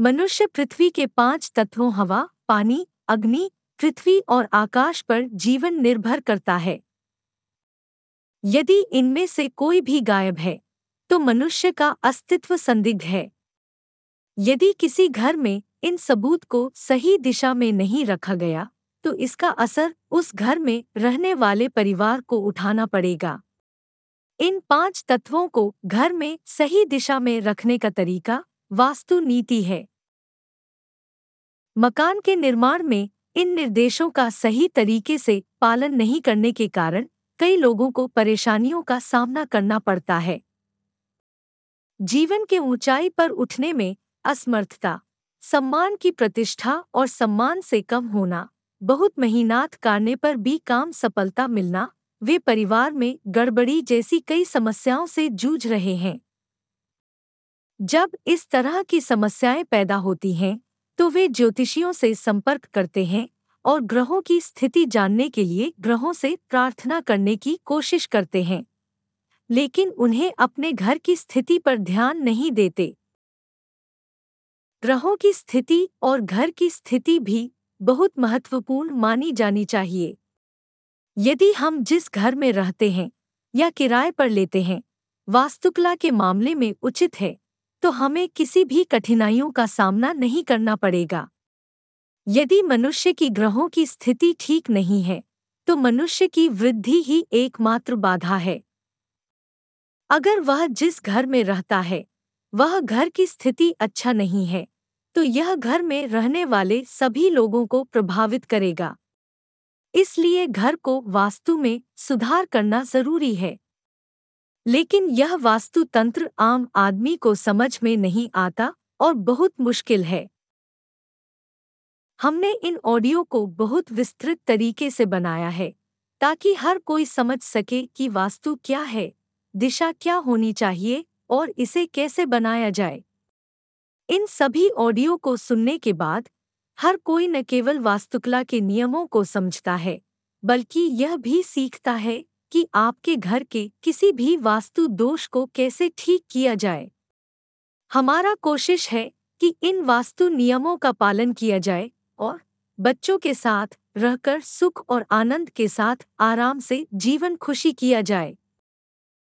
मनुष्य पृथ्वी के पाँच तत्वों, हवा, पानी, अग्नि, पृथ्वी और आकाश पर जीवन निर्भर करता है। यदि इनमें से कोई भी गायब है तो मनुष्य का अस्तित्व संदिग्ध है। यदि किसी घर में इन सबूत को सही दिशा में नहीं रखा गया तो इसका असर उस घर में रहने वाले परिवार को उठाना पड़ेगा। इन पाँच तत्वों को घर में सही दिशा में रखने का तरीका वास्तु नीति है। मकान के निर्माण में इन निर्देशों का सही तरीके से पालन नहीं करने के कारण कई लोगों को परेशानियों का सामना करना पड़ता है। जीवन के ऊंचाई पर उठने में असमर्थता, सम्मान की प्रतिष्ठा और सम्मान से कम होना, बहुत मेहनत करने पर भी काम सफलता मिलना, वे परिवार में गड़बड़ी जैसी कई समस्याओं से जूझ रहे हैं। जब इस तरह की समस्याएँ पैदा होती हैं तो वे ज्योतिषियों से संपर्क करते हैं और ग्रहों की स्थिति जानने के लिए ग्रहों से प्रार्थना करने की कोशिश करते हैं। लेकिन उन्हें अपने घर की स्थिति पर ध्यान नहीं देते। ग्रहों की स्थिति और घर की स्थिति भी बहुत महत्वपूर्ण मानी जानी चाहिए। यदि हम जिस घर में रहते हैं या किराए पर लेते हैं, वास्तुकला के मामले में उचित है। तो हमें किसी भी कठिनाइयों का सामना नहीं करना पड़ेगा। यदि मनुष्य की ग्रहों की स्थिति ठीक नहीं है तो मनुष्य की वृद्धि ही एकमात्र बाधा है। अगर वह जिस घर में रहता है, वह घर की स्थिति अच्छा नहीं है तो यह घर में रहने वाले सभी लोगों को प्रभावित करेगा। इसलिए घर को वास्तु में सुधार करना ज़रूरी है। लेकिन यह वास्तु तंत्र आम आदमी को समझ में नहीं आता और बहुत मुश्किल है। हमने इन ऑडियो को बहुत विस्तृत तरीके से बनाया है, ताकि हर कोई समझ सके कि वास्तु क्या है, दिशा क्या होनी चाहिए और इसे कैसे बनाया जाए। इन सभी ऑडियो को सुनने के बाद, हर कोई न केवल वास्तुकला के नियमों को समझता है, बल्कि यह भी सीखता है कि आपके घर के किसी भी वास्तु दोष को कैसे ठीक किया जाए। हमारा कोशिश है कि इन वास्तु नियमों का पालन किया जाए और बच्चों के साथ रहकर सुख और आनंद के साथ आराम से जीवन खुशी किया जाए।